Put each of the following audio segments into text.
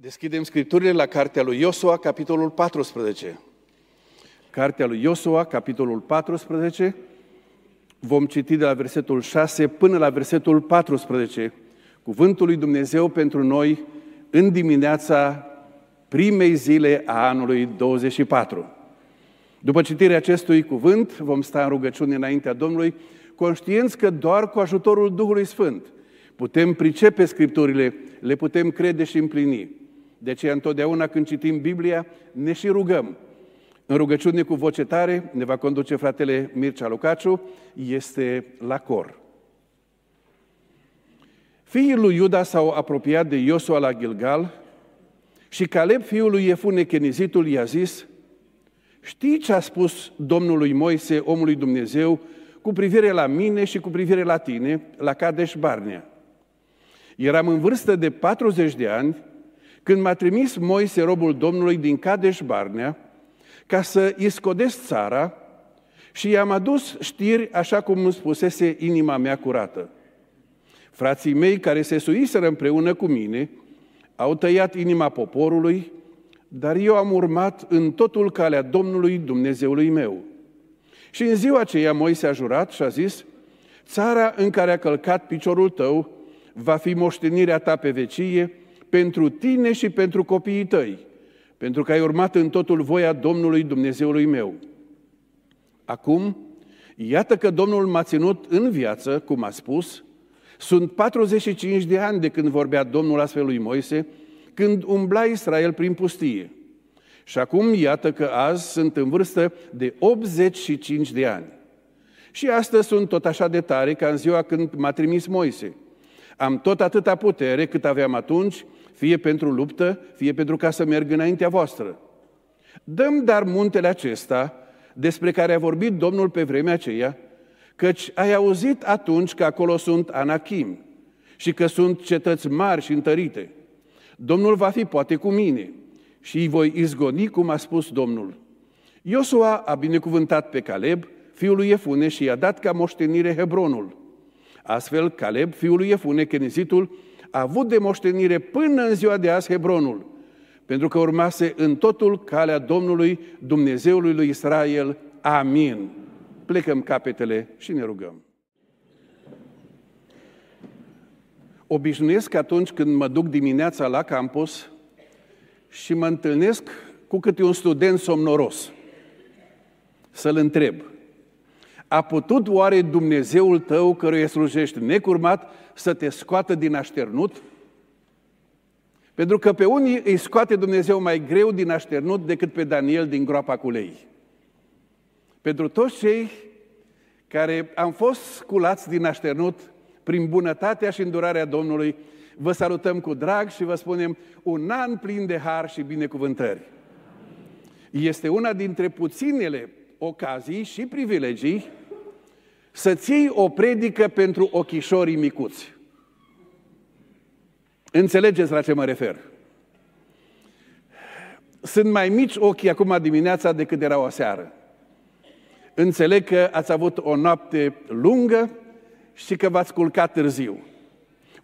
Deschidem scripturile la cartea lui Iosua, capitolul 14. Cartea lui Iosua, capitolul 14. Vom citi de la versetul 6 până la versetul 14. Cuvântul lui Dumnezeu pentru noi în dimineața primei zile a anului 24. După citirea acestui cuvânt, vom sta în rugăciune înaintea Domnului, conștienți că doar cu ajutorul Duhului Sfânt putem pricepe Scripturile, le putem crede și împlini. De aceea, întotdeauna când citim Biblia, ne și rugăm. În rugăciune cu voce tare ne va conduce fratele Mircea Lucaciu, este la cor. Fiii lui Iuda s-au apropiat de Iosua la Gilgal și Caleb, fiul lui Efune Chenizitul, i-a zis, Știi ce a spus Domnului Moise, omului Dumnezeu, cu privire la mine și cu privire la tine, la Cadeș Barnea? Eram în vârstă de 40 de ani când m-a trimis Moise, robul Domnului, din Cadeș Barnea, ca să iscodesc țara și i-am adus știri așa cum îmi spusese inima mea curată. Frații mei care se suiseră împreună cu mine au tăiat inima poporului, dar eu am urmat în totul calea Domnului Dumnezeului meu. Și în ziua aceea Moise a jurat și a zis, țara în care a călcat piciorul tău va fi moștenirea ta pe vecie, pentru tine și pentru copiii tăi, pentru că ai urmat în totul voia Domnului Dumnezeului meu. Acum, iată că Domnul m-a ținut în viață, cum a spus, sunt 45 de ani de când vorbea Domnul astfel lui Moise, când umbla Israel prin pustie. Și acum, iată că azi sunt în vârstă de 85 de ani. Și astăzi sunt tot așa de tare ca în ziua când m-a trimis Moise. Am tot atâta putere cât aveam atunci fie pentru luptă, fie pentru ca să merg înaintea voastră. Dăm dar muntele acesta, despre care a vorbit Domnul pe vremea aceea, căci ai auzit atunci că acolo sunt anachim și că sunt cetăți mari și întărite. Domnul va fi poate cu mine și îi voi izgoni cum a spus Domnul. Iosua a binecuvântat pe Caleb, fiul lui Efune, și i-a dat ca moștenire Hebronul. Astfel, Caleb, fiul lui Efune, Kenizitul, a avut de moștenire până în ziua de azi Hebronul, pentru că urmase în totul calea Domnului, Dumnezeului lui Israel. Amin. Plecăm capetele și ne rugăm. Obișnuiesc atunci când mă duc dimineața la campus și mă întâlnesc cu câte un student somnoros. Să-l întreb, a putut oare Dumnezeul tău, căruia slujești necurmat, să te scoată din așternut? Pentru că pe unii îi scoate Dumnezeu mai greu din așternut decât pe Daniel din groapa cu lei. Pentru toți cei care am fost sculați din așternut prin bunătatea și îndurarea Domnului, vă salutăm cu drag și vă spunem un an plin de har și binecuvântări. Este una dintre puținele ocazii și privilegii să ții o predică pentru ochișorii micuți. Înțelegeți la ce mă refer? Sunt mai mici ochii acum dimineața decât erau o seară. Înțeleg că ați avut o noapte lungă și că v-ați culcat târziu.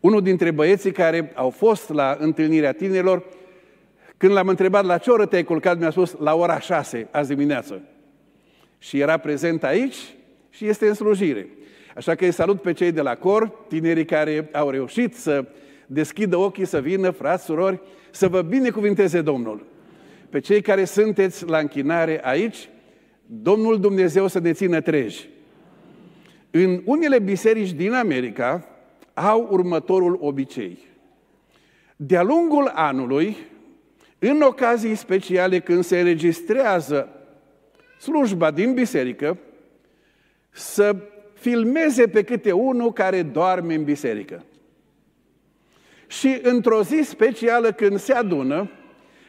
Unul dintre băieții care au fost la întâlnirea tinerilor, când l-am întrebat la ce oră te-ai culcat, mi-a spus la ora șase azi dimineață. Și era prezent aici și este în slujire. Așa că îi salut pe cei de la cor, tinerii care au reușit să deschidă ochii, să vină, frați, surori, să vă binecuvinteze Domnul. Pe cei care sunteți la închinare aici, Domnul Dumnezeu să ne țină treji. În unele biserici din America au următorul obicei. De-a lungul anului, în ocazii speciale când se înregistrează slujba din biserică, să filmeze pe câte unul care doarme în biserică. Și într-o zi specială când se adună,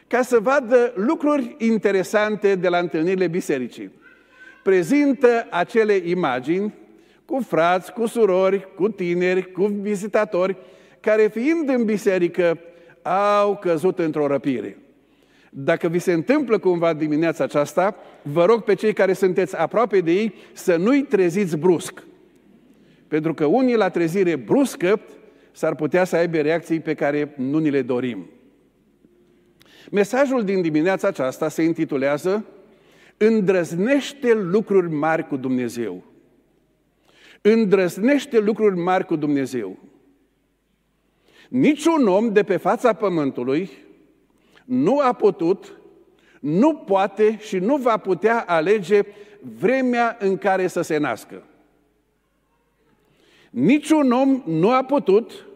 ca să vadă lucruri interesante de la întâlnirile bisericii. Prezintă acele imagini cu frați, cu surori, cu tineri, cu vizitatori, care fiind în biserică au căzut într-o răpire. Dacă vi se întâmplă cumva dimineața aceasta, vă rog pe cei care sunteți aproape de ei să nu-i treziți brusc. Pentru că unii la trezire bruscă s-ar putea să aibă reacții pe care nu ni le dorim. Mesajul din dimineața aceasta se intitulează Îndrăznește lucruri mari cu Dumnezeu. Îndrăznește lucruri mari cu Dumnezeu. Niciun om de pe fața pământului nu a putut, nu poate și nu va putea alege vremea în care să se nască. Niciun om nu a putut,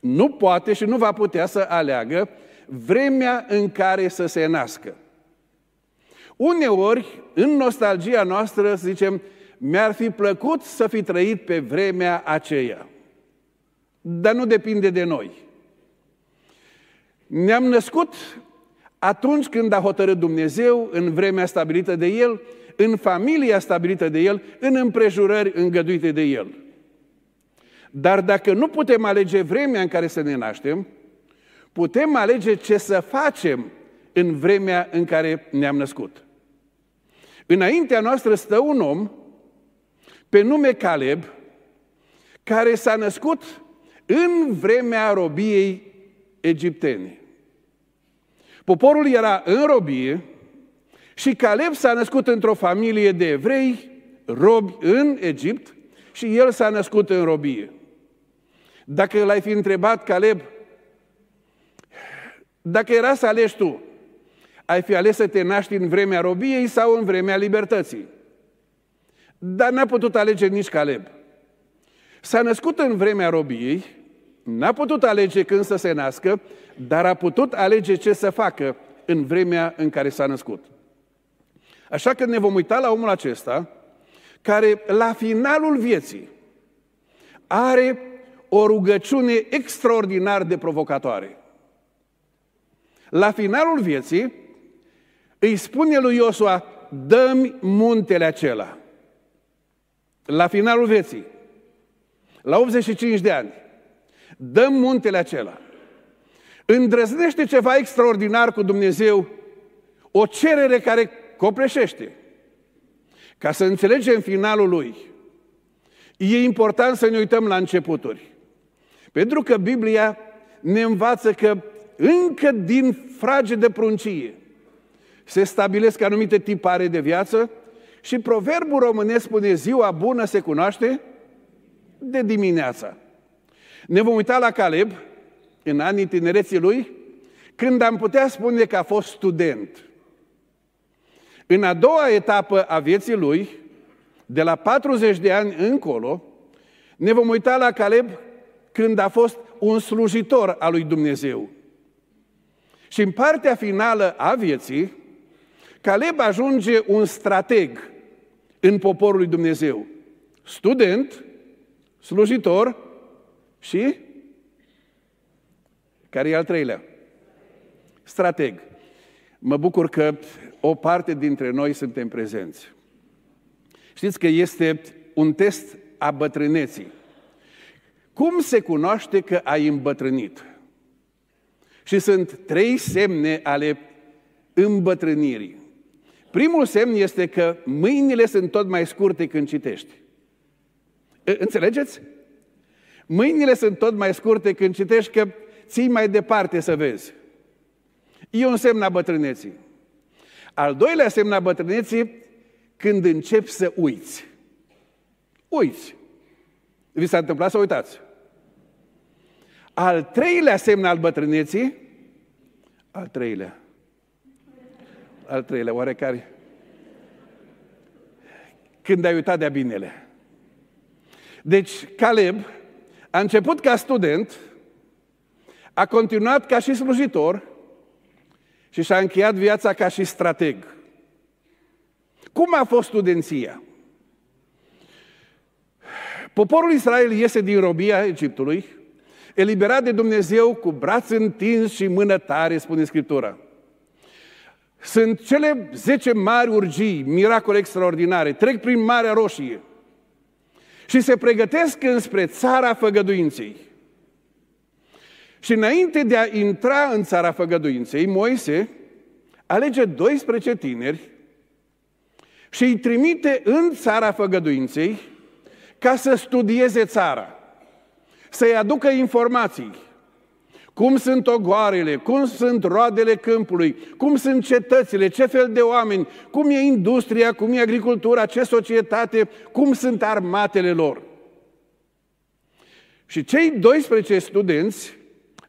nu poate și nu va putea să aleagă vremea în care să se nască. Uneori, în nostalgia noastră, zicem, mi-ar fi plăcut să fi trăit pe vremea aceea. Dar nu depinde de noi. Ne-am născut atunci când a hotărât Dumnezeu, în vremea stabilită de El, în familia stabilită de El, în împrejurări îngăduite de El. Dar dacă nu putem alege vremea în care să ne naștem, putem alege ce să facem în vremea în care ne-am născut. Înaintea noastră stă un om pe nume Caleb, care s-a născut în vremea robiei egiptene. Poporul era în robie și Caleb s-a născut într-o familie de evrei, robi în Egipt și el s-a născut în robie. Dacă l-ai fi întrebat, Caleb, dacă era să alegi tu, ai fi ales să te naști în vremea robiei sau în vremea libertății? Dar n-a putut alege nici Caleb. S-a născut în vremea robiei, n-a putut alege când să se nască, dar a putut alege ce să facă în vremea în care s-a născut. Așa că ne vom uita la omul acesta, care la finalul vieții are o rugăciune extraordinar de provocatoare. La finalul vieții îi spune lui Iosua, dă-mi muntele acela. La finalul vieții, la 85 de ani, dăm muntele acela. Îndrăznește ceva extraordinar cu Dumnezeu, o cerere care copreșește. Ca să înțelegem finalul lui, e important să ne uităm la începuturi. Pentru că Biblia ne învață că încă din frage de pruncie se stabilesc anumite tipare de viață și proverbul românesc spune ziua bună se cunoaște de dimineața. Ne vom uita la Caleb în anii tinereții lui, când am putea spune că a fost student. În a doua etapă a vieții lui, de la 40 de ani încolo, ne vom uita la Caleb când a fost un slujitor al lui Dumnezeu. Și în partea finală a vieții, Caleb ajunge un strateg în poporul lui Dumnezeu. Student, slujitor și care e al treilea? Strateg. Mă bucur că o parte dintre noi suntem prezenți. Știți că este un test a bătrâneții. Cum se cunoaște că ai îmbătrânit? Și sunt trei semne ale îmbătrânirii. Primul semn este că mâinile sunt tot mai scurte când citești. Înțelegeți? Mâinile sunt tot mai scurte când citești că ții mai departe să vezi. E un semn a bătrâneții. Al doilea semn a bătrâneții, când începi să uiți. Uiți. Vi s-a întâmplat să uitați. Al treilea semn al bătrâneții, al treilea, al treilea, oarecare, când ai uitat de-a binele. Deci, Caleb a început ca student, a continuat ca și slujitor și și-a încheiat viața ca și strateg. Cum a fost studenția? Poporul Israel iese din robia Egiptului, eliberat de Dumnezeu cu braț întins și mână tare, spune Scriptura. Sunt cele zece mari urgii, miracole extraordinare, trec prin Marea Roșie și se pregătesc înspre țara făgăduinței. Și înainte de a intra în țara făgăduinței, Moise alege 12 tineri și îi trimite în țara făgăduinței ca să studieze țara, să-i aducă informații. Cum sunt ogoarele, cum sunt roadele câmpului, cum sunt cetățile, ce fel de oameni, cum e industria, cum e agricultura, ce societate, cum sunt armatele lor. Și cei 12 studenți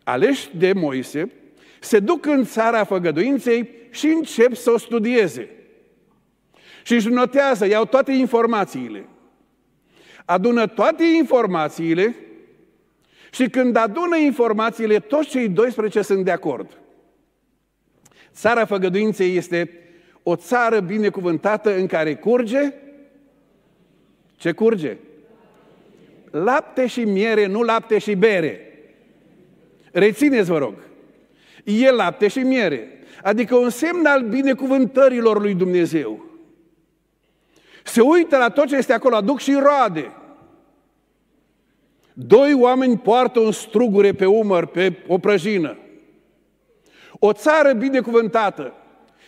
aleși de Moise se duc în țara făgăduinței și încep să o studieze. Și își notează, iau toate informațiile. Adună toate informațiile și când adună informațiile, toți cei 12 sunt de acord. Țara făgăduinței este o țară binecuvântată în care curge. Ce curge? Lapte și miere, nu lapte și bere. Rețineți, vă rog. E lapte și miere. Adică un semn al binecuvântărilor lui Dumnezeu. Se uită la tot ce este acolo, aduc și roade. Doi oameni poartă un strugure pe umăr, pe o prăjină. O țară binecuvântată.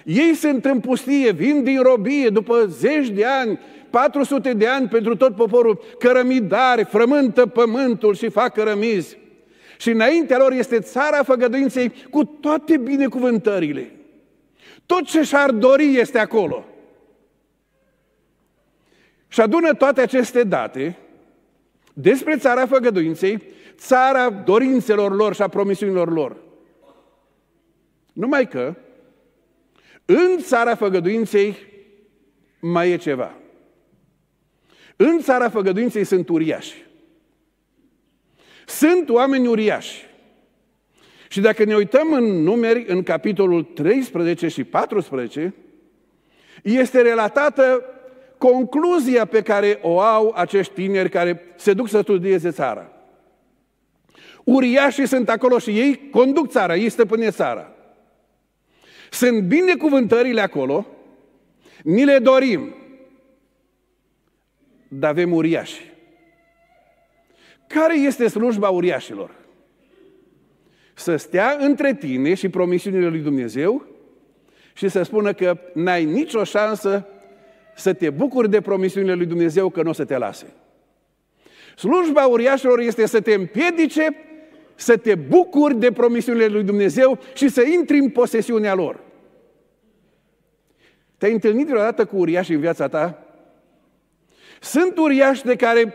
Ei sunt în pustie, vin din robie după zeci de ani, 400 de ani pentru tot poporul, cărămidari, frământă pământul și fac cărămizi. Și înaintea lor este țara făgăduinței cu toate binecuvântările. Tot ce și-ar dori este acolo. Și adună toate aceste date despre țara făgăduinței, țara dorințelor lor și a promisiunilor lor. Numai că în țara făgăduinței mai e ceva. În țara făgăduinței sunt uriași. Sunt oameni uriași. Și dacă ne uităm în numeri, în capitolul 13 și 14, este relatată concluzia pe care o au acești tineri care se duc să studieze țara. Uriașii sunt acolo și ei conduc țara, ei stăpânesc țara. Sunt binecuvântările acolo, ni le dorim, dar avem uriași. Care este slujba uriașilor? Să stea între tine și promisiunile lui Dumnezeu și să spună că n-ai nicio șansă să te bucuri de promisiunile lui Dumnezeu că nu o să te lase. Slujba uriașilor este să te împiedice să te bucuri de promisiunile lui Dumnezeu și să intri în posesiunea lor. Te-ai întâlnit vreodată cu uriași în viața ta? Sunt uriași de care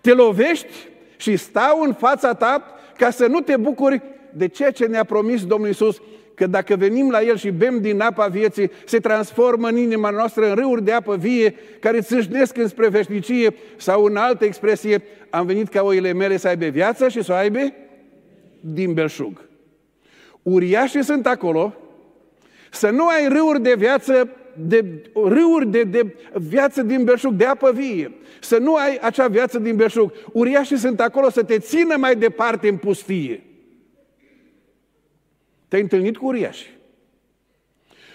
te lovești și stau în fața ta ca să nu te bucuri de ceea ce ne-a promis Domnul Isus că dacă venim la El și bem din apa vieții, se transformă în inima noastră în râuri de apă vie care țâșnesc înspre veșnicie sau în altă expresie, am venit ca oile mele să aibă viață și să o aibă din belșug. Uriașii sunt acolo, să nu ai râuri de viață de râuri de, de viață din belșug, de apă vie. Să nu ai acea viață din belșug. Uriașii sunt acolo să te țină mai departe în pustie. Te-ai întâlnit cu uriași.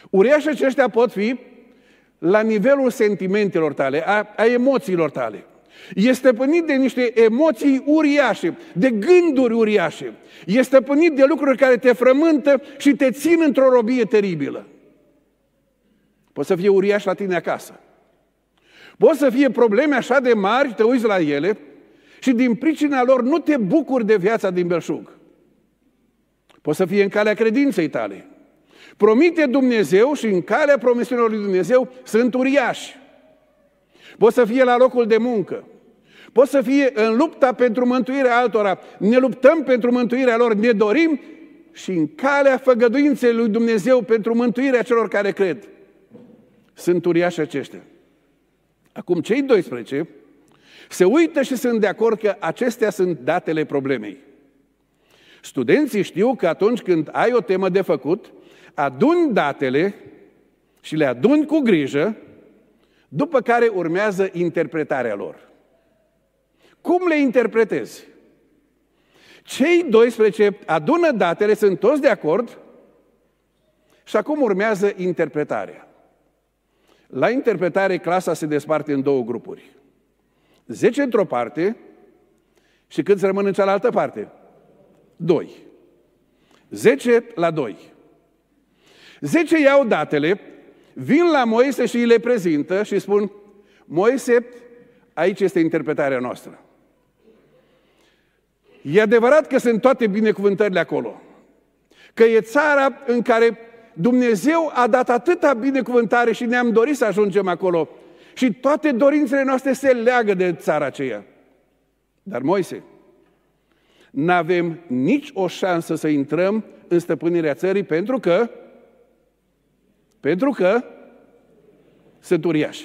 Uriașii aceștia pot fi la nivelul sentimentelor tale, a, a emoțiilor tale. Este stăpânit de niște emoții uriașe, de gânduri uriașe. Este stăpânit de lucruri care te frământă și te țin într-o robie teribilă. Poți să fie uriaș la tine acasă. Poți să fie probleme așa de mari, te uiți la ele și din pricina lor nu te bucuri de viața din belșug. Poți să fie în calea credinței tale. Promite Dumnezeu și în calea promisiunilor lui Dumnezeu sunt uriași. Poți să fie la locul de muncă. Poți să fie în lupta pentru mântuirea altora. Ne luptăm pentru mântuirea lor, ne dorim și în calea făgăduinței lui Dumnezeu pentru mântuirea celor care cred. Sunt uriași aceștia. Acum, cei 12 se uită și sunt de acord că acestea sunt datele problemei. Studenții știu că atunci când ai o temă de făcut, aduni datele și le aduni cu grijă, după care urmează interpretarea lor. Cum le interpretezi? Cei 12 adună datele, sunt toți de acord și acum urmează interpretarea. La interpretare, clasa se desparte în două grupuri. Zece într-o parte și câți rămân în cealaltă parte? 2. 10 la 2. 10 iau datele, vin la Moise și îi le prezintă și spun, Moise, aici este interpretarea noastră. E adevărat că sunt toate binecuvântările acolo. Că e țara în care Dumnezeu a dat atâta binecuvântare și ne-am dorit să ajungem acolo. Și toate dorințele noastre se leagă de țara aceea. Dar Moise, nu avem nici o șansă să intrăm în stăpânirea țării pentru că pentru că sunt uriași.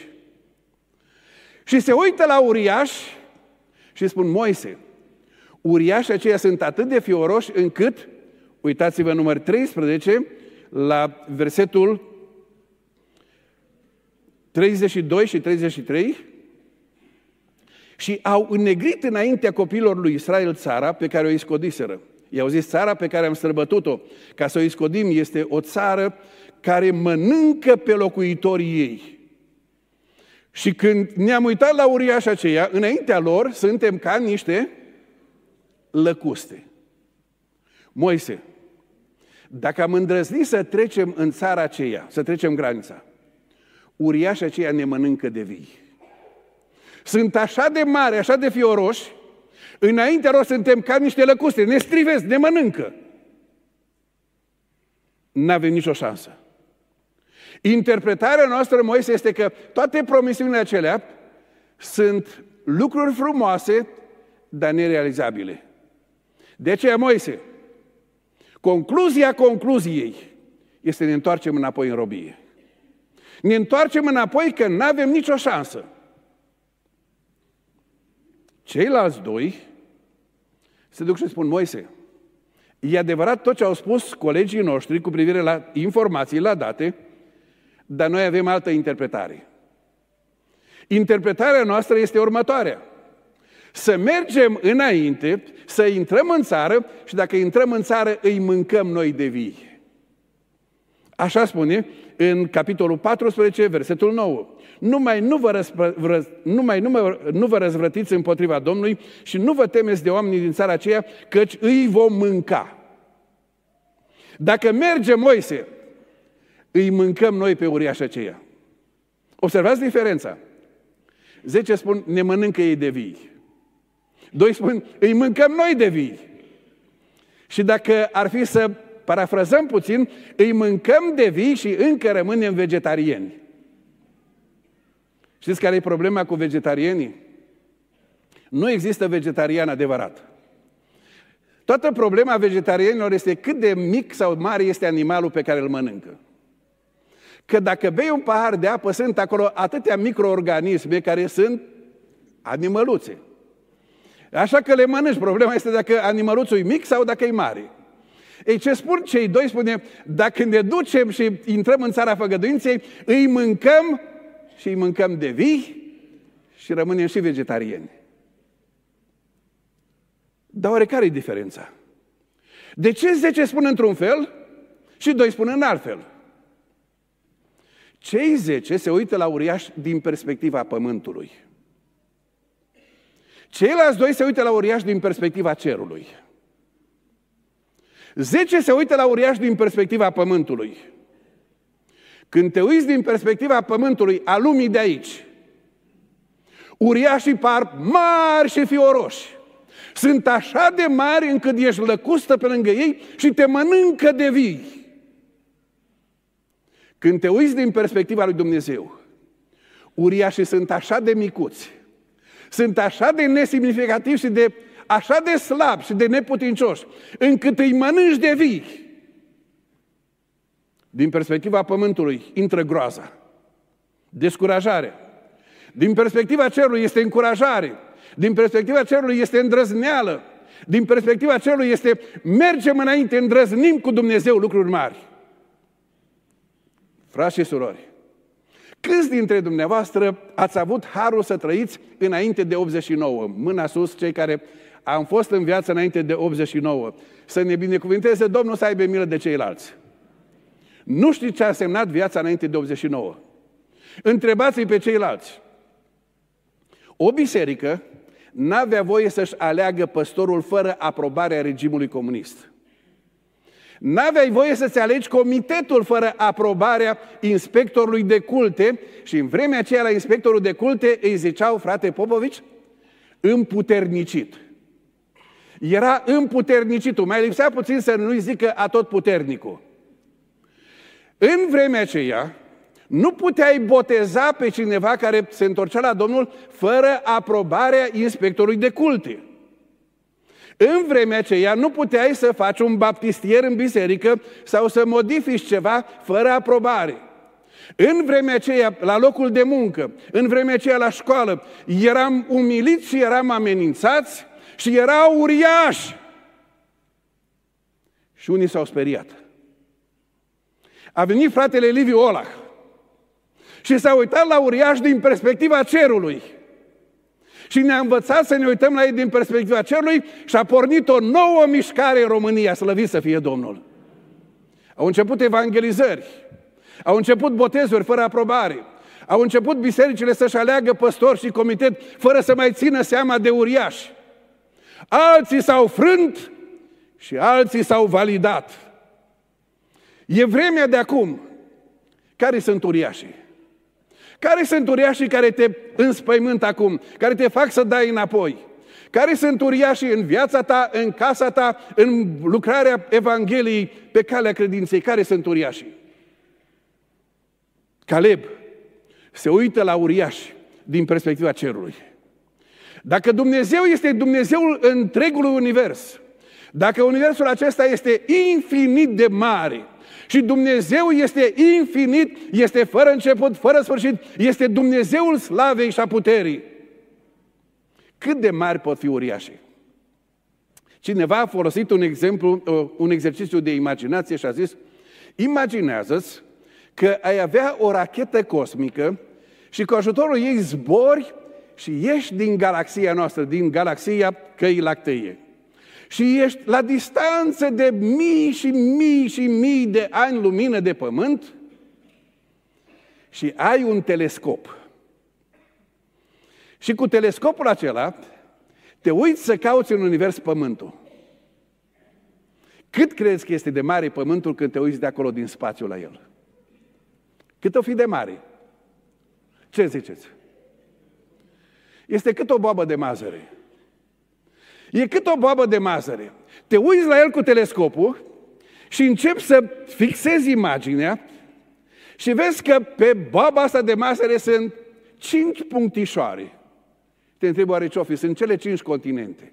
Și se uită la uriași și spun, Moise, uriașii aceia sunt atât de fioroși încât, uitați-vă număr 13, la versetul 32 și 33, și au înnegrit înaintea copilor lui Israel țara pe care o iscodiseră. I-au zis, țara pe care am străbătut-o, ca să o iscodim, este o țară care mănâncă pe locuitorii ei. Și când ne-am uitat la uriașa aceea, înaintea lor suntem ca niște lăcuste. Moise, dacă am îndrăznit să trecem în țara aceea, să trecem granița, uriașa aceea ne mănâncă de vii. Sunt așa de mari, așa de fioroși, înaintea lor suntem ca niște lăcuste, ne strivesc, ne mănâncă. N-avem nicio șansă. Interpretarea noastră, Moise, este că toate promisiunile acelea sunt lucruri frumoase, dar nerealizabile. De aceea, Moise, concluzia concluziei este să ne întoarcem înapoi în robie. Ne întoarcem înapoi că nu avem nicio șansă. Ceilalți doi se duc și spun, Moise, e adevărat tot ce au spus colegii noștri cu privire la informații, la date, dar noi avem altă interpretare. Interpretarea noastră este următoarea. Să mergem înainte, să intrăm în țară și dacă intrăm în țară, îi mâncăm noi de vii. Așa spune în capitolul 14, versetul 9. Numai nu vă, răspă, vră, numai nu, mă, nu vă răzvrătiți împotriva Domnului și nu vă temeți de oamenii din țara aceea, căci îi vom mânca. Dacă merge Moise îi mâncăm noi pe uriașa aceea. Observați diferența. Zece spun, ne mănâncă ei de vii. Doi spun, îi mâncăm noi de vii. Și dacă ar fi să parafrazăm puțin, îi mâncăm de vii și încă rămânem vegetarieni. Știți care e problema cu vegetarienii? Nu există vegetarian adevărat. Toată problema vegetarienilor este cât de mic sau mare este animalul pe care îl mănâncă. Că dacă bei un pahar de apă, sunt acolo atâtea microorganisme care sunt animăluțe. Așa că le mănânci. Problema este dacă animăluțul e mic sau dacă e mare. Ei, ce spun cei doi? Spune, dacă ne ducem și intrăm în țara făgăduinței, îi mâncăm și îi mâncăm de vii și rămânem și vegetarieni. Dar oare care e diferența? De ce 10 spun într-un fel și doi spun în alt fel? Cei zece se uită la uriaș din perspectiva pământului. Ceilalți doi se uită la uriaș din perspectiva cerului. Zece se uită la uriaș din perspectiva pământului. Când te uiți din perspectiva pământului, a lumii de aici, uriașii par mari și fioroși. Sunt așa de mari încât ești lăcustă pe lângă ei și te mănâncă de vii. Când te uiți din perspectiva lui Dumnezeu, uriașii sunt așa de micuți, sunt așa de nesemnificativi și de așa de slabi și de neputincioși, încât îi mănânci de vii. Din perspectiva pământului intră groaza, descurajare. Din perspectiva cerului este încurajare. Din perspectiva cerului este îndrăzneală. Din perspectiva cerului este mergem înainte, îndrăznim cu Dumnezeu lucruri mari. Frați și surori, câți dintre dumneavoastră ați avut harul să trăiți înainte de 89? Mâna sus, cei care am fost în viață înainte de 89. Să ne binecuvinteze Domnul să aibă milă de ceilalți. Nu știți ce a semnat viața înainte de 89. Întrebați-i pe ceilalți. O biserică n-avea voie să-și aleagă păstorul fără aprobarea regimului comunist. N-aveai voie să-ți alegi comitetul fără aprobarea inspectorului de culte și în vremea aceea la inspectorul de culte îi ziceau, frate Popovici, împuternicit. Era împuternicitul, mai lipsea puțin să nu-i zică atotputernicul. În vremea aceea, nu puteai boteza pe cineva care se întorcea la Domnul fără aprobarea inspectorului de culte. În vremea aceea nu puteai să faci un baptistier în biserică sau să modifici ceva fără aprobare. În vremea aceea, la locul de muncă, în vremea aceea la școală, eram umiliți și eram amenințați și erau uriași. Și unii s-au speriat. A venit fratele Liviu Olah și s-a uitat la uriaș din perspectiva cerului. Și ne-a învățat să ne uităm la ei din perspectiva cerului și a pornit o nouă mișcare în România, slăvit să fie Domnul. Au început evangelizări, au început botezuri fără aprobare, au început bisericile să-și aleagă păstori și comitet fără să mai țină seama de uriași. Alții s-au frânt și alții s-au validat. E vremea de acum. Care sunt uriașii? Care sunt uriașii care te înspăimânt acum, care te fac să dai înapoi? Care sunt uriașii în viața ta, în casa ta, în lucrarea Evangheliei pe calea credinței? Care sunt uriașii? Caleb se uită la uriași din perspectiva cerului. Dacă Dumnezeu este Dumnezeul întregului univers, dacă universul acesta este infinit de mare, și Dumnezeu este infinit, este fără început, fără sfârșit, este Dumnezeul slavei și a puterii. Cât de mari pot fi uriașii? Cineva a folosit un exemplu, un exercițiu de imaginație și a zis, imaginează-ți că ai avea o rachetă cosmică și cu ajutorul ei zbori și ieși din galaxia noastră, din galaxia căii lactee și ești la distanță de mii și mii și mii de ani lumină de pământ și ai un telescop. Și cu telescopul acela te uiți să cauți în univers pământul. Cât crezi că este de mare pământul când te uiți de acolo din spațiu la el? Cât o fi de mare? Ce ziceți? Este cât o boabă de mazăre. E cât o babă de mazăre. Te uiți la el cu telescopul și începi să fixezi imaginea și vezi că pe baba asta de mazăre sunt cinci punctișoare. Te întreb oare ce fi? Sunt cele cinci continente.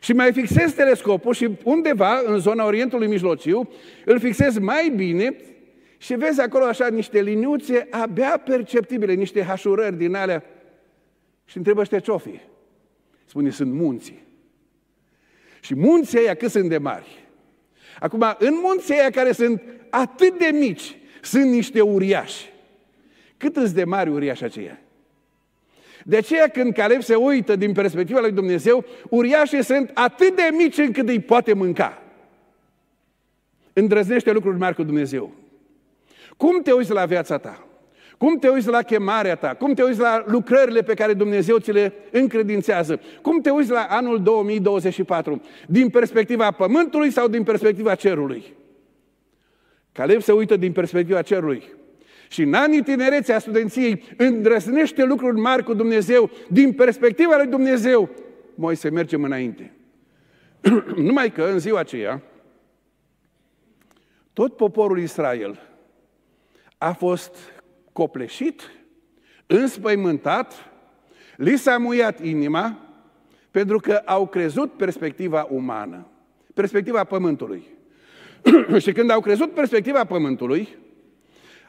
Și mai fixezi telescopul și undeva în zona Orientului Mijlociu îl fixezi mai bine și vezi acolo așa niște liniuțe abia perceptibile, niște hașurări din alea și întrebă ăștia ce fi? Spune, sunt munții. Și munții ăia cât sunt de mari? Acum, în munții ăia care sunt atât de mici, sunt niște uriași. Cât îți de mari uriași aceia? De aceea când Caleb se uită din perspectiva lui Dumnezeu, uriașii sunt atât de mici încât îi poate mânca. Îndrăznește lucruri mari cu Dumnezeu. Cum te uiți la viața ta? Cum te uiți la chemarea ta? Cum te uiți la lucrările pe care Dumnezeu ți le încredințează? Cum te uiți la anul 2024? Din perspectiva pământului sau din perspectiva cerului? Caleb se uită din perspectiva cerului. Și în anii tinereței a studenției îndrăznește lucruri mari cu Dumnezeu din perspectiva lui Dumnezeu. Moise, mergem înainte. Numai că în ziua aceea, tot poporul Israel a fost copleșit, înspăimântat, li s-a muiat inima pentru că au crezut perspectiva umană, perspectiva pământului. și când au crezut perspectiva pământului,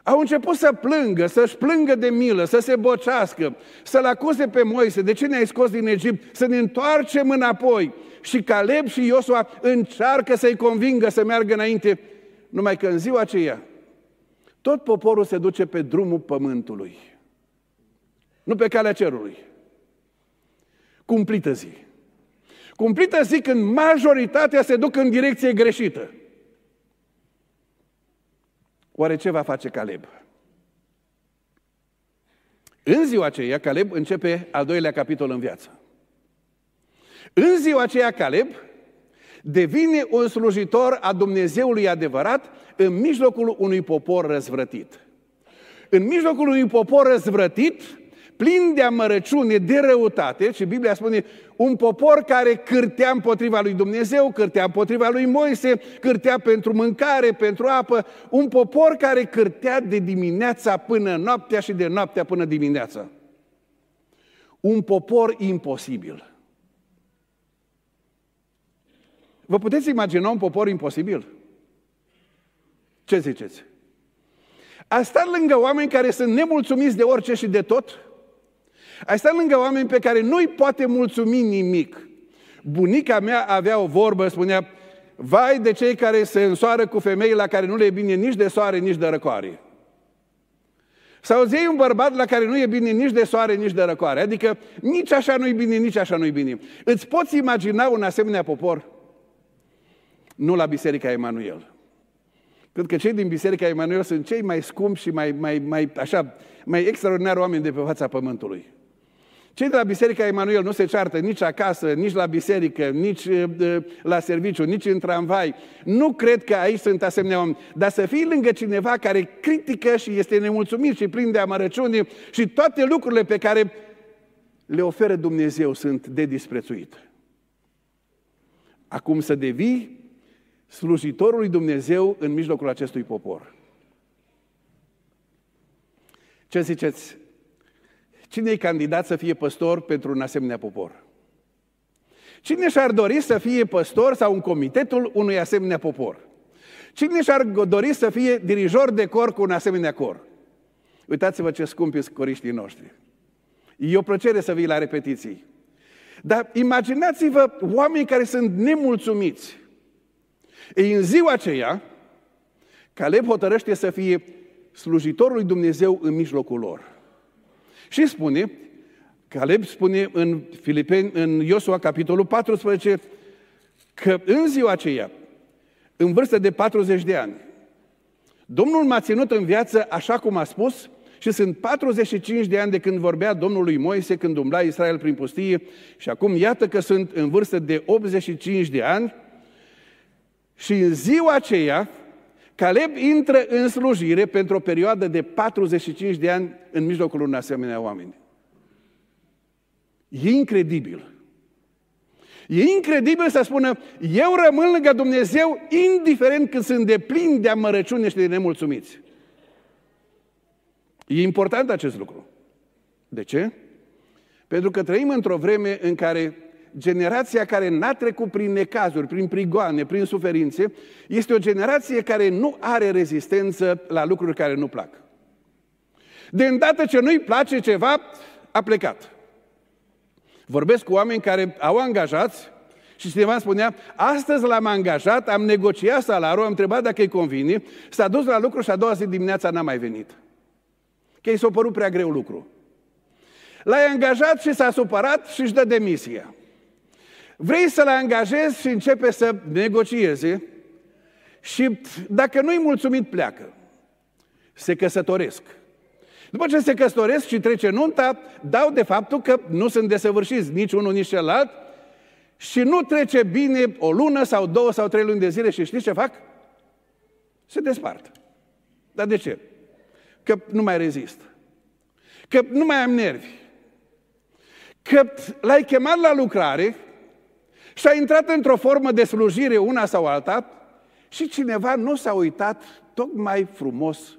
au început să plângă, să-și plângă de milă, să se bocească, să-l acuze pe Moise, de ce ne-ai scos din Egipt, să ne întoarcem înapoi. Și Caleb și Iosua încearcă să-i convingă să meargă înainte, numai că în ziua aceea tot poporul se duce pe drumul pământului. Nu pe calea cerului. Cumplită zi. Cumplită zi când majoritatea se duc în direcție greșită. Oare ce va face Caleb? În ziua aceea, Caleb începe al doilea capitol în viață. În ziua aceea, Caleb devine un slujitor a Dumnezeului adevărat în mijlocul unui popor răzvrătit. În mijlocul unui popor răzvrătit, plin de amărăciune, de răutate, și Biblia spune, un popor care cârtea împotriva lui Dumnezeu, cârtea împotriva lui Moise, cârtea pentru mâncare, pentru apă, un popor care cârtea de dimineața până noaptea și de noaptea până dimineața. Un popor imposibil. Vă puteți imagina un popor imposibil? Ce ziceți? A stat lângă oameni care sunt nemulțumiți de orice și de tot? A stat lângă oameni pe care nu-i poate mulțumi nimic. Bunica mea avea o vorbă, spunea, vai de cei care se însoară cu femei la care nu le e bine nici de soare, nici de răcoare. Sau zei un bărbat la care nu e bine nici de soare, nici de răcoare. Adică nici așa nu-i bine, nici așa nu-i bine. Îți poți imagina un asemenea popor? Nu la Biserica Emanuel. Cred că cei din Biserica Emanuel sunt cei mai scumpi și mai, mai, mai, așa, mai extraordinari oameni de pe fața pământului. Cei de la Biserica Emanuel nu se ceartă nici acasă, nici la biserică, nici la serviciu, nici în tramvai. Nu cred că aici sunt asemenea oameni. Dar să fii lângă cineva care critică și este nemulțumit și plin de amărăciune și toate lucrurile pe care le oferă Dumnezeu sunt de disprețuit. Acum să devii slujitorul lui Dumnezeu în mijlocul acestui popor. Ce ziceți? Cine e candidat să fie păstor pentru un asemenea popor? Cine și-ar dori să fie păstor sau în comitetul unui asemenea popor? Cine și-ar dori să fie dirijor de cor cu un asemenea cor? Uitați-vă ce scumpi sunt coriștii noștri. E o plăcere să vii la repetiții. Dar imaginați-vă oameni care sunt nemulțumiți. Ei, în ziua aceea, Caleb hotărăște să fie slujitorul lui Dumnezeu în mijlocul lor. Și spune, Caleb spune în, Filipeni, în Iosua, capitolul 14, că în ziua aceea, în vârstă de 40 de ani, Domnul m-a ținut în viață așa cum a spus și sunt 45 de ani de când vorbea Domnului Moise, când umbla Israel prin pustie și acum iată că sunt în vârstă de 85 de ani și în ziua aceea Caleb intră în slujire pentru o perioadă de 45 de ani în mijlocul unor asemenea oameni. E incredibil. E incredibil să spună, eu rămân lângă Dumnezeu indiferent când sunt de plin de amărăciune și de nemulțumiți. E important acest lucru. De ce? Pentru că trăim într-o vreme în care generația care n-a trecut prin necazuri, prin prigoane, prin suferințe, este o generație care nu are rezistență la lucruri care nu plac. De îndată ce nu-i place ceva, a plecat. Vorbesc cu oameni care au angajați și cineva spunea, astăzi l-am angajat, am negociat salariul, am întrebat dacă îi convine, s-a dus la lucru și a doua zi dimineața n-a mai venit. Că i s-a părut prea greu lucru. L-ai angajat și s-a supărat și își dă demisia. Vrei să-l angajezi și începe să negocieze și dacă nu-i mulțumit, pleacă. Se căsătoresc. După ce se căsătoresc și trece nunta, dau de faptul că nu sunt desăvârșiți nici unul, nici celălalt și nu trece bine o lună sau două sau trei luni de zile și știți ce fac? Se despart. Dar de ce? Că nu mai rezist. Că nu mai am nervi. Că l-ai chemat la lucrare și a intrat într-o formă de slujire una sau alta și cineva nu s-a uitat tocmai frumos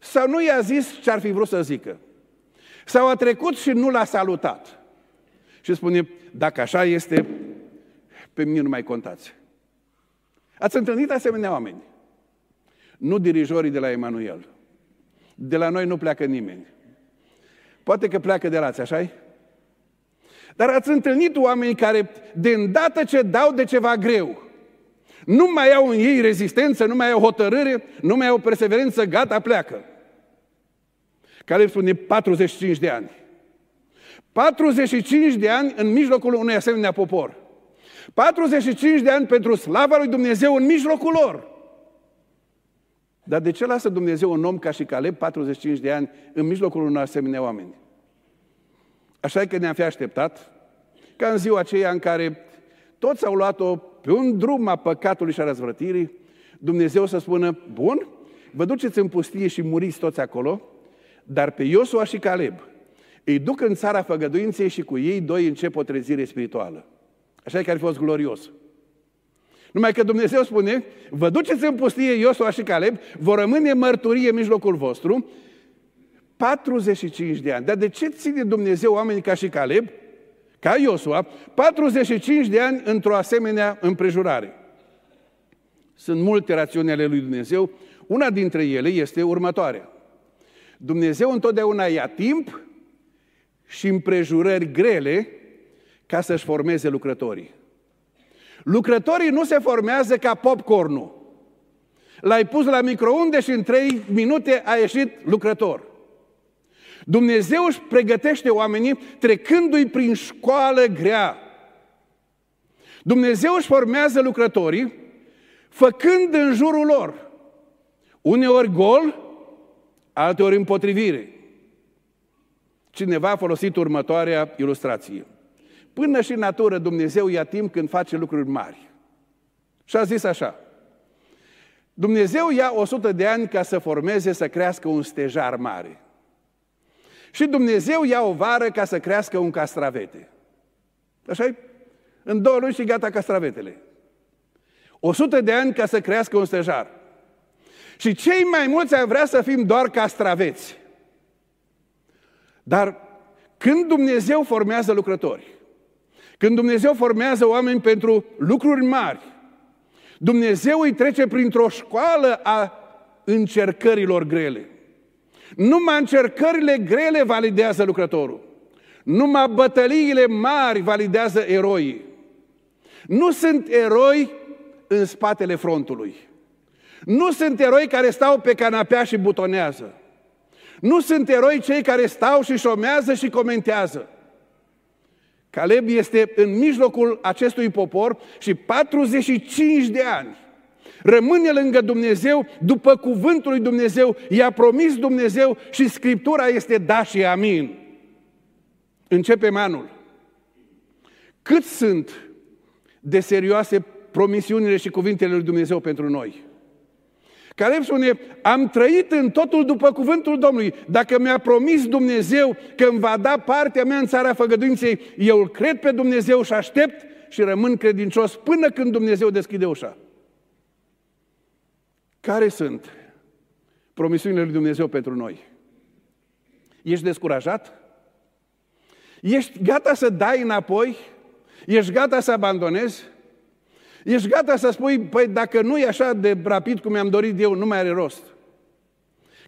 sau nu i-a zis ce ar fi vrut să zică. Sau a trecut și nu l-a salutat. Și spune, dacă așa este, pe mine nu mai contați. Ați întâlnit asemenea oameni? Nu dirijorii de la Emanuel. De la noi nu pleacă nimeni. Poate că pleacă de rați, așa -i? Dar ați întâlnit oameni care, de îndată ce dau de ceva greu, nu mai au în ei rezistență, nu mai au hotărâre, nu mai au perseverență, gata, pleacă. Care spune 45 de ani. 45 de ani în mijlocul unui asemenea popor. 45 de ani pentru slava lui Dumnezeu în mijlocul lor. Dar de ce lasă Dumnezeu un om ca și Caleb 45 de ani în mijlocul unor asemenea oameni? Așa că ne-am fi așteptat ca în ziua aceea în care toți au luat-o pe un drum a păcatului și a răzvrătirii, Dumnezeu să spună, bun, vă duceți în pustie și muriți toți acolo, dar pe Iosua și Caleb, îi duc în țara făgăduinței și cu ei doi încep o trezire spirituală. Așa e care a fost glorios. Numai că Dumnezeu spune, vă duceți în pustie Iosua și Caleb, vor rămâne mărturie în mijlocul vostru 45 de ani. Dar de ce ține Dumnezeu oamenii ca și Caleb, ca Iosua, 45 de ani într-o asemenea împrejurare? Sunt multe rațiuni ale lui Dumnezeu. Una dintre ele este următoarea. Dumnezeu întotdeauna ia timp și împrejurări grele ca să-și formeze lucrătorii. Lucrătorii nu se formează ca popcornul. L-ai pus la microunde și în trei minute a ieșit lucrător. Dumnezeu își pregătește oamenii trecându-i prin școală grea. Dumnezeu își formează lucrătorii făcând în jurul lor uneori gol, alteori împotrivire. Cineva a folosit următoarea ilustrație. Până și în natură Dumnezeu ia timp când face lucruri mari. Și a zis așa, Dumnezeu ia 100 de ani ca să formeze, să crească un stejar mare. Și Dumnezeu ia o vară ca să crească un castravete. așa -i? În două luni și gata castravetele. 100 de ani ca să crească un stejar. Și cei mai mulți ar vrea să fim doar castraveți. Dar când Dumnezeu formează lucrători, când Dumnezeu formează oameni pentru lucruri mari, Dumnezeu îi trece printr-o școală a încercărilor grele. Numai încercările grele validează lucrătorul. Numai bătăliile mari validează eroii. Nu sunt eroi în spatele frontului. Nu sunt eroi care stau pe canapea și butonează. Nu sunt eroi cei care stau și șomează și comentează. Caleb este în mijlocul acestui popor și 45 de ani rămâne lângă Dumnezeu după cuvântul lui Dumnezeu, i-a promis Dumnezeu și Scriptura este da și amin. Începem anul. Cât sunt de serioase promisiunile și cuvintele lui Dumnezeu pentru noi? Caleb spune, am trăit în totul după cuvântul Domnului. Dacă mi-a promis Dumnezeu că îmi va da partea mea în țara făgăduinței, eu îl cred pe Dumnezeu și aștept și rămân credincios până când Dumnezeu deschide ușa. Care sunt promisiunile lui Dumnezeu pentru noi? Ești descurajat? Ești gata să dai înapoi? Ești gata să abandonezi? Ești gata să spui, păi dacă nu e așa de rapid cum mi-am dorit eu, nu mai are rost.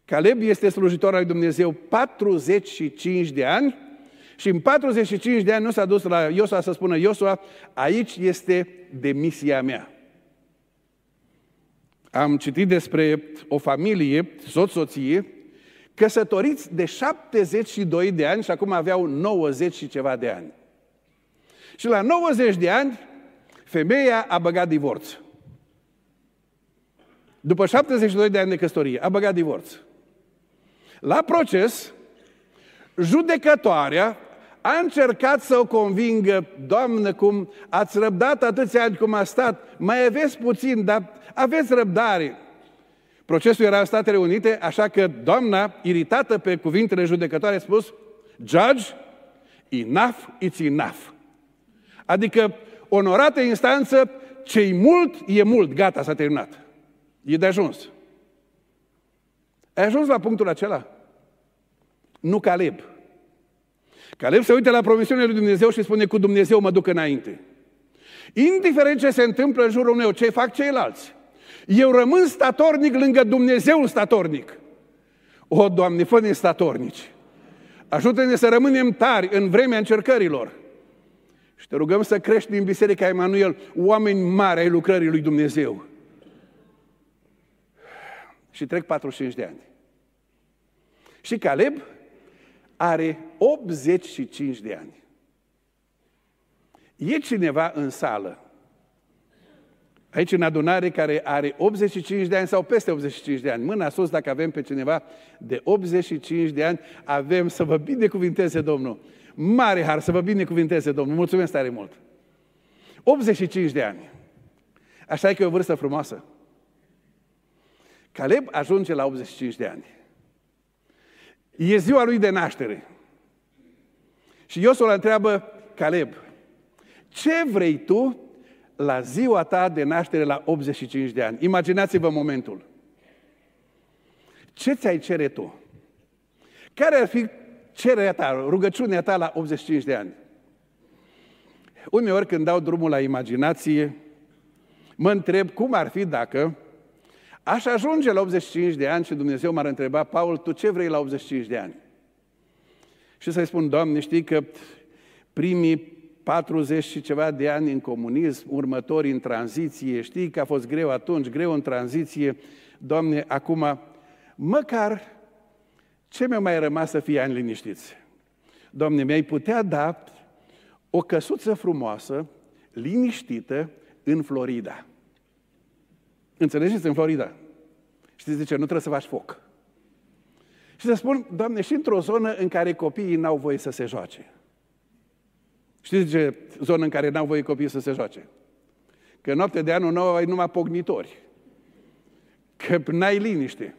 Caleb este slujitor al lui Dumnezeu 45 de ani și în 45 de ani nu s-a dus la Iosua să spună, Iosua, aici este demisia mea. Am citit despre o familie, soț-soție, căsătoriți de 72 de ani și acum aveau 90 și ceva de ani. Și la 90 de ani, Femeia a băgat divorț. După 72 de ani de căsătorie, a băgat divorț. La proces, judecătoarea a încercat să o convingă, Doamnă, cum ați răbdat atâția ani cum a stat, mai aveți puțin, dar aveți răbdare. Procesul era în Statele Unite, așa că doamna, iritată pe cuvintele judecătoare, a spus, Judge, enough, it's enough. Adică onorată instanță, cei mult e mult, gata, s-a terminat. E de ajuns. Ai ajuns la punctul acela? Nu Caleb. Caleb se uită la promisiunea lui Dumnezeu și spune, cu Dumnezeu mă duc înainte. Indiferent ce se întâmplă în jurul meu, ce fac ceilalți, eu rămân statornic lângă Dumnezeul statornic. O, Doamne, fă-ne statornici. Ajută-ne să rămânem tari în vremea încercărilor. Și te rugăm să crești din Biserica Emanuel oameni mari ai lucrării lui Dumnezeu. Și trec 45 de ani. Și Caleb are 85 de ani. E cineva în sală, aici în adunare, care are 85 de ani sau peste 85 de ani. Mâna sus dacă avem pe cineva de 85 de ani, avem să vă binecuvinteze Domnul. Mare har să vă binecuvinteze Domnul. Mulțumesc tare mult. 85 de ani. Așa e că e o vârstă frumoasă. Caleb ajunge la 85 de ani. E ziua lui de naștere. Și Iosua îl întreabă Caleb, ce vrei tu la ziua ta de naștere la 85 de ani? Imaginați-vă momentul. Ce ți-ai cere tu? Care ar fi cererea ta, rugăciunea ta la 85 de ani? Uneori când dau drumul la imaginație, mă întreb cum ar fi dacă aș ajunge la 85 de ani și Dumnezeu m-ar întreba, Paul, tu ce vrei la 85 de ani? Și să-i spun, Doamne, știi că primii 40 și ceva de ani în comunism, următorii în tranziție, știi că a fost greu atunci, greu în tranziție, Doamne, acum, măcar ce mi-a mai rămas să fie ani liniștiți? Doamne, mi-ai putea da o căsuță frumoasă, liniștită, în Florida. Înțelegeți? În Florida. Știți de ce? Nu trebuie să faci foc. Și să spun, Doamne, și într-o zonă în care copiii n-au voie să se joace. Știți ce zonă în care n-au voie copiii să se joace? Că noapte de anul nou ai numai pognitori. Că n-ai liniște.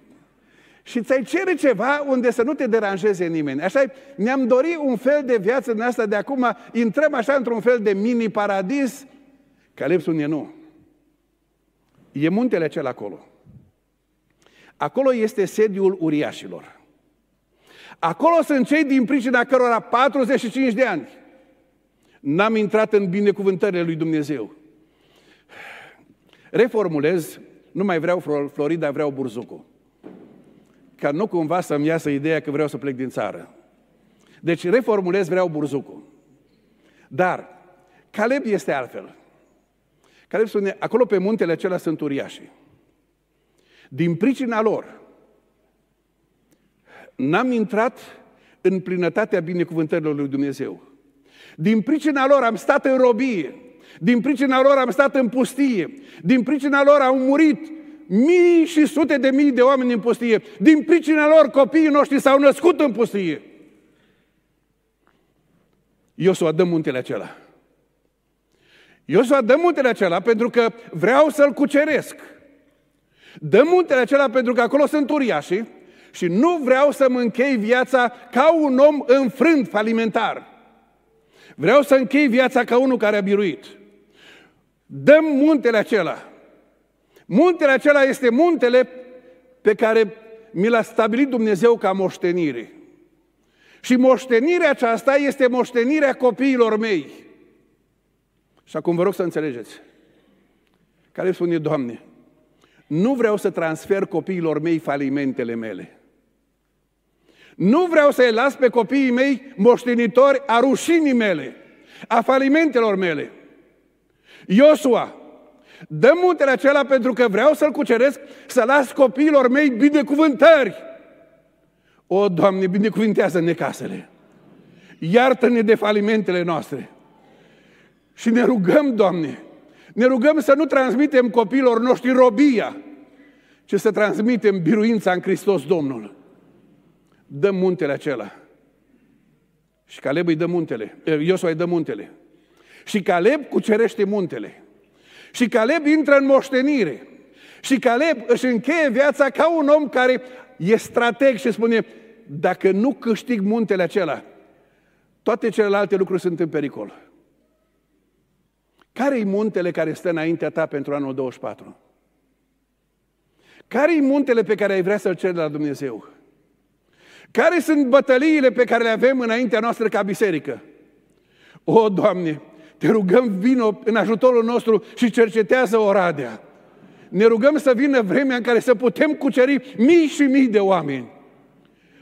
Și ți-ai cere ceva unde să nu te deranjeze nimeni. Așa ne-am dorit un fel de viață în asta de acum, intrăm așa într-un fel de mini-paradis. Caleb spune nu. E muntele acela acolo. Acolo este sediul uriașilor. Acolo sunt cei din pricina cărora 45 de ani n-am intrat în binecuvântările lui Dumnezeu. Reformulez, nu mai vreau Florida, vreau Burzucu. Ca nu cumva să-mi iasă ideea că vreau să plec din țară. Deci reformulez, vreau Burzucu. Dar Caleb este altfel. Caleb spune, acolo pe muntele acela sunt uriașii. Din pricina lor, n-am intrat în plinătatea binecuvântărilor lui Dumnezeu. Din pricina lor am stat în robie. Din pricina lor am stat în pustie. Din pricina lor au murit mii și sute de mii de oameni în pustie. Din pricina lor copiii noștri s-au născut în pustie. Iosua dă muntele acela. Iosua dă muntele acela pentru că vreau să-l cuceresc. Dă muntele acela pentru că acolo sunt uriașii și nu vreau să-mi închei viața ca un om înfrânt falimentar. Vreau să închei viața ca unul care a biruit. Dăm muntele acela. Muntele acela este muntele pe care mi l-a stabilit Dumnezeu ca moștenire. Și moștenirea aceasta este moștenirea copiilor mei. Și acum vă rog să înțelegeți. Care spune, Doamne, nu vreau să transfer copiilor mei falimentele mele. Nu vreau să-i las pe copiii mei moștenitori a rușinii mele, a falimentelor mele. Iosua, dă muntele acela pentru că vreau să-l cuceresc, să las copiilor mei binecuvântări. O, Doamne, binecuvintează-ne casele. Iartă-ne de falimentele noastre. Și ne rugăm, Doamne, ne rugăm să nu transmitem copiilor noștri robia, ci să transmitem biruința în Hristos Domnul dă muntele acela. Și Caleb îi dă muntele, Iosua îi dă muntele. Și Caleb cucerește muntele. Și Caleb intră în moștenire. Și Caleb își încheie viața ca un om care e strateg și spune, dacă nu câștig muntele acela, toate celelalte lucruri sunt în pericol. Care-i muntele care stă înaintea ta pentru anul 24? Care-i muntele pe care ai vrea să-l ceri de la Dumnezeu? Care sunt bătăliile pe care le avem înaintea noastră ca biserică? O, Doamne, te rugăm, vină în ajutorul nostru și cercetează Oradea. Ne rugăm să vină vremea în care să putem cuceri mii și mii de oameni.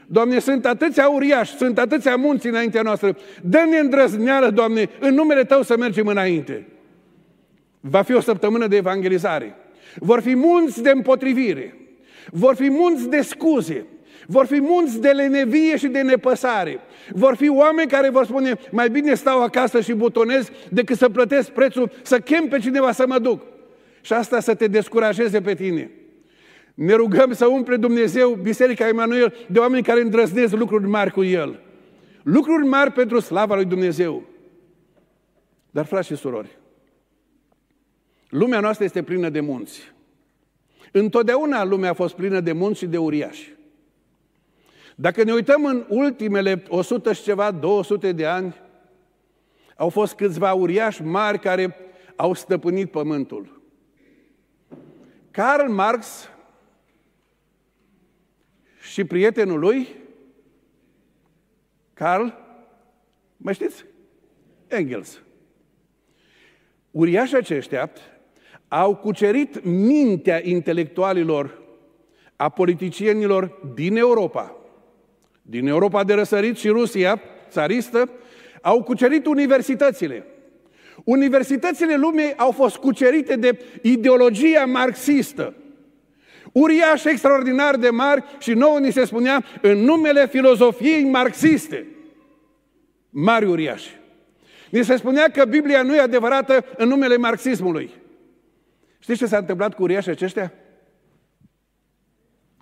Doamne, sunt atâția uriași, sunt atâția munți înaintea noastră. Dă-ne îndrăzneală, Doamne, în numele Tău să mergem înainte. Va fi o săptămână de evangelizare. Vor fi munți de împotrivire. Vor fi munți de scuze. Vor fi munți de lenevie și de nepăsare. Vor fi oameni care vor spune, mai bine stau acasă și butonez decât să plătesc prețul, să chem pe cineva să mă duc. Și asta să te descurajeze pe tine. Ne rugăm să umple Dumnezeu Biserica Emanuel de oameni care îndrăznesc lucruri mari cu El. Lucruri mari pentru slava lui Dumnezeu. Dar, frați și surori, lumea noastră este plină de munți. Întotdeauna lumea a fost plină de munți și de uriași. Dacă ne uităm în ultimele 100 și ceva, 200 de ani, au fost câțiva uriași mari care au stăpânit pământul. Karl Marx și prietenul lui, Karl, mai știți? Engels. Uriașii aceștia au cucerit mintea intelectualilor, a politicienilor din Europa, din Europa de răsărit și Rusia, țaristă, au cucerit universitățile. Universitățile lumii au fost cucerite de ideologia marxistă. Uriași extraordinar de mari și nouă ni se spunea în numele filozofiei marxiste. Mari uriași. Ni se spunea că Biblia nu e adevărată în numele marxismului. Știți ce s-a întâmplat cu uriașii aceștia?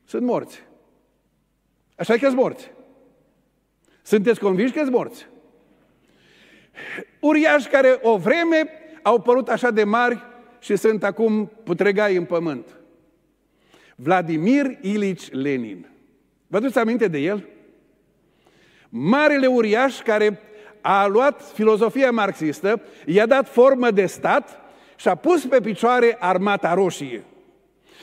Sunt morți. Așa că sunt morți. Sunteți convinși că sunt morți? Uriași care o vreme au părut așa de mari și sunt acum putregai în pământ. Vladimir Ilici Lenin. Vă aduceți aminte de el? Marele uriaș care a luat filozofia marxistă, i-a dat formă de stat și a pus pe picioare armata roșie.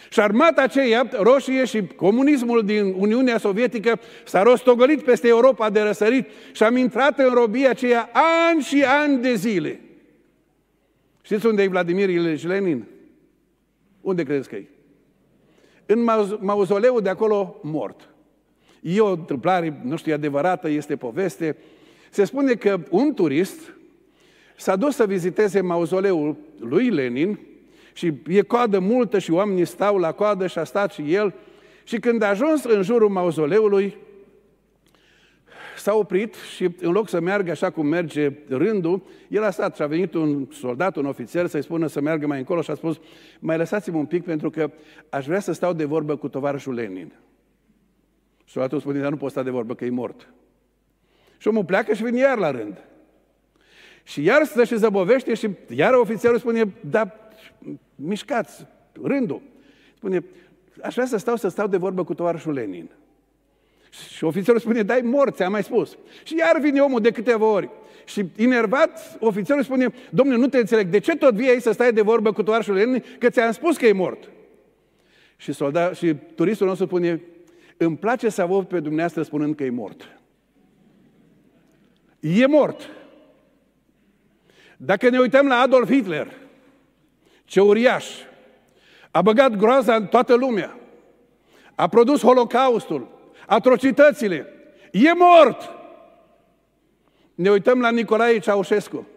Și armata aceea roșie și comunismul din Uniunea Sovietică s-a rostogolit peste Europa de răsărit și am intrat în robia aceea ani și ani de zile. Știți unde e Vladimir Ilich Lenin? Unde credeți că e? În mauzoleul de acolo mort. E o întâmplare, nu știu, adevărată, este poveste. Se spune că un turist s-a dus să viziteze mauzoleul lui Lenin și e coadă multă și oamenii stau la coadă și a stat și el. Și când a ajuns în jurul mauzoleului, s-a oprit și în loc să meargă așa cum merge rândul, el a stat și a venit un soldat, un ofițer să-i spună să meargă mai încolo și a spus mai lăsați-mă un pic pentru că aș vrea să stau de vorbă cu tovarășul Lenin. Soldatul spune, dar nu pot sta de vorbă că e mort. Și omul pleacă și vine iar la rând. Și iar stă și zăbovește și iar ofițerul spune, da, mișcați rândul. Spune, aș vrea să stau să stau de vorbă cu tovarășul Lenin. Și ofițerul spune, dai morți, am mai spus. Și iar vine omul de câteva ori. Și enervat, ofițerul spune, domnule, nu te înțeleg, de ce tot vii aici să stai de vorbă cu tovarășul Lenin? Că ți-am spus că e mort. Și, soldat, și turistul nostru spune, îmi place să aud pe dumneavoastră spunând că e mort. E mort. Dacă ne uităm la Adolf Hitler, ce uriaș, a băgat groaza în toată lumea, a produs Holocaustul, atrocitățile, e mort! Ne uităm la Nicolae Ceaușescu.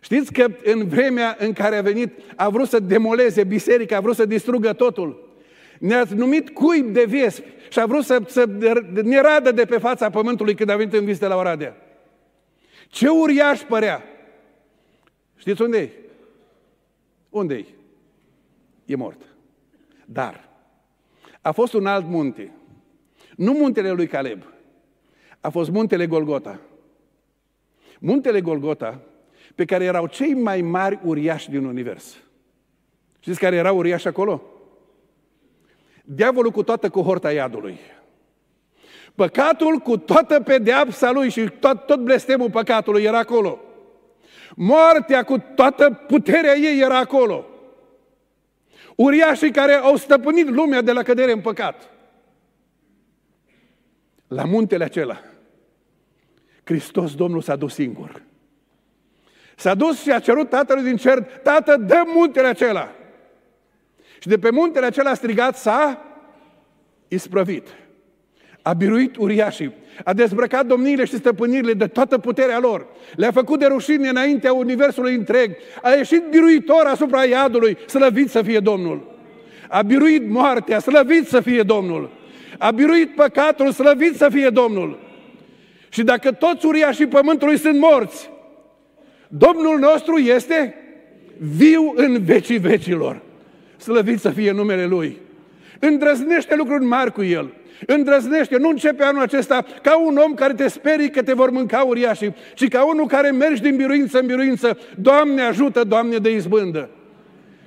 Știți că în vremea în care a venit, a vrut să demoleze biserica, a vrut să distrugă totul. Ne-ați numit cuib de viespi și a vrut să, să ne radă de pe fața pământului când a venit în vizită la Oradea. Ce uriaș părea! Știți unde e? Unde e? E mort. Dar a fost un alt munte. Nu muntele lui Caleb. A fost muntele Golgota. Muntele Golgota, pe care erau cei mai mari uriași din univers. Știți care erau uriași acolo? Diavolul cu toată cohorta iadului. Păcatul cu toată pedeapsa lui și tot, tot blestemul păcatului era acolo. Moartea cu toată puterea ei era acolo. Uriașii care au stăpânit lumea de la cădere în păcat. La muntele acela, Hristos Domnul s-a dus singur. S-a dus și a cerut Tatălui din cer, Tată, dă muntele acela. Și de pe muntele acela a strigat, s-a isprăvit. A biruit uriașii, a dezbrăcat domniile și stăpânirile de toată puterea lor, le-a făcut de rușine înaintea universului întreg, a ieșit biruitor asupra iadului, slăvit să fie Domnul. A biruit moartea, slăvit să fie Domnul. A biruit păcatul, slăvit să fie Domnul. Și dacă toți uriașii pământului sunt morți, Domnul nostru este viu în vecii vecilor. Slăvit să fie numele Lui. Îndrăznește lucruri mari cu El. Îndrăznește, nu începe anul acesta ca un om care te sperii că te vor mânca uriașii, ci ca unul care mergi din biruință în biruință. Doamne ajută, Doamne de izbândă.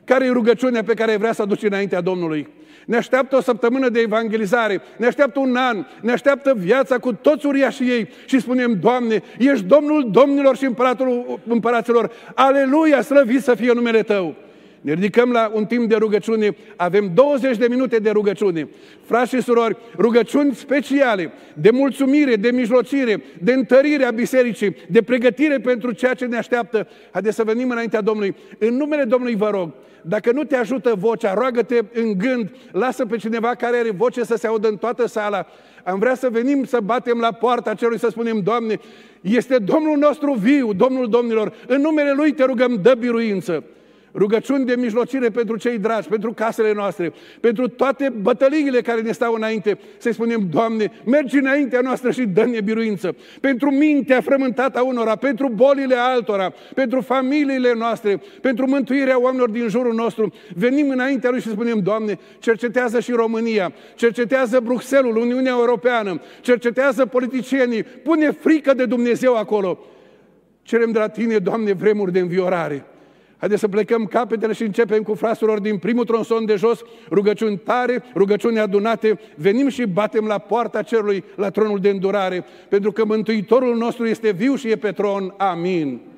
Care e rugăciunea pe care vrea să aduci înaintea Domnului? Ne așteaptă o săptămână de evangelizare, ne așteaptă un an, ne așteaptă viața cu toți uriașii ei și spunem, Doamne, ești Domnul Domnilor și Împăratul Împăraților, aleluia, slăvit să fie numele Tău. Ne ridicăm la un timp de rugăciune, avem 20 de minute de rugăciune. Frați și surori, rugăciuni speciale, de mulțumire, de mijlocire, de întărire a bisericii, de pregătire pentru ceea ce ne așteaptă. Haideți să venim înaintea Domnului. În numele Domnului vă rog, dacă nu te ajută vocea, roagă-te în gând, lasă pe cineva care are voce să se audă în toată sala. Am vrea să venim să batem la poarta celui să spunem, Doamne, este Domnul nostru viu, Domnul Domnilor, în numele Lui te rugăm, dă biruință. Rugăciuni de mijlocire pentru cei dragi, pentru casele noastre, pentru toate bătăliile care ne stau înainte. Să spunem, Doamne, mergi înaintea noastră și dă-ne biruință. Pentru mintea frământată a unora, pentru bolile altora, pentru familiile noastre, pentru mântuirea oamenilor din jurul nostru. Venim înaintea Lui și spunem, Doamne, cercetează și România, cercetează Bruxelles, Uniunea Europeană, cercetează politicienii, pune frică de Dumnezeu acolo. Cerem de la Tine, Doamne, vremuri de înviorare. Haideți să plecăm capetele și începem cu fraților din primul tronson de jos, rugăciuni tare, rugăciuni adunate, venim și batem la poarta cerului, la tronul de îndurare, pentru că Mântuitorul nostru este viu și e pe tron. Amin.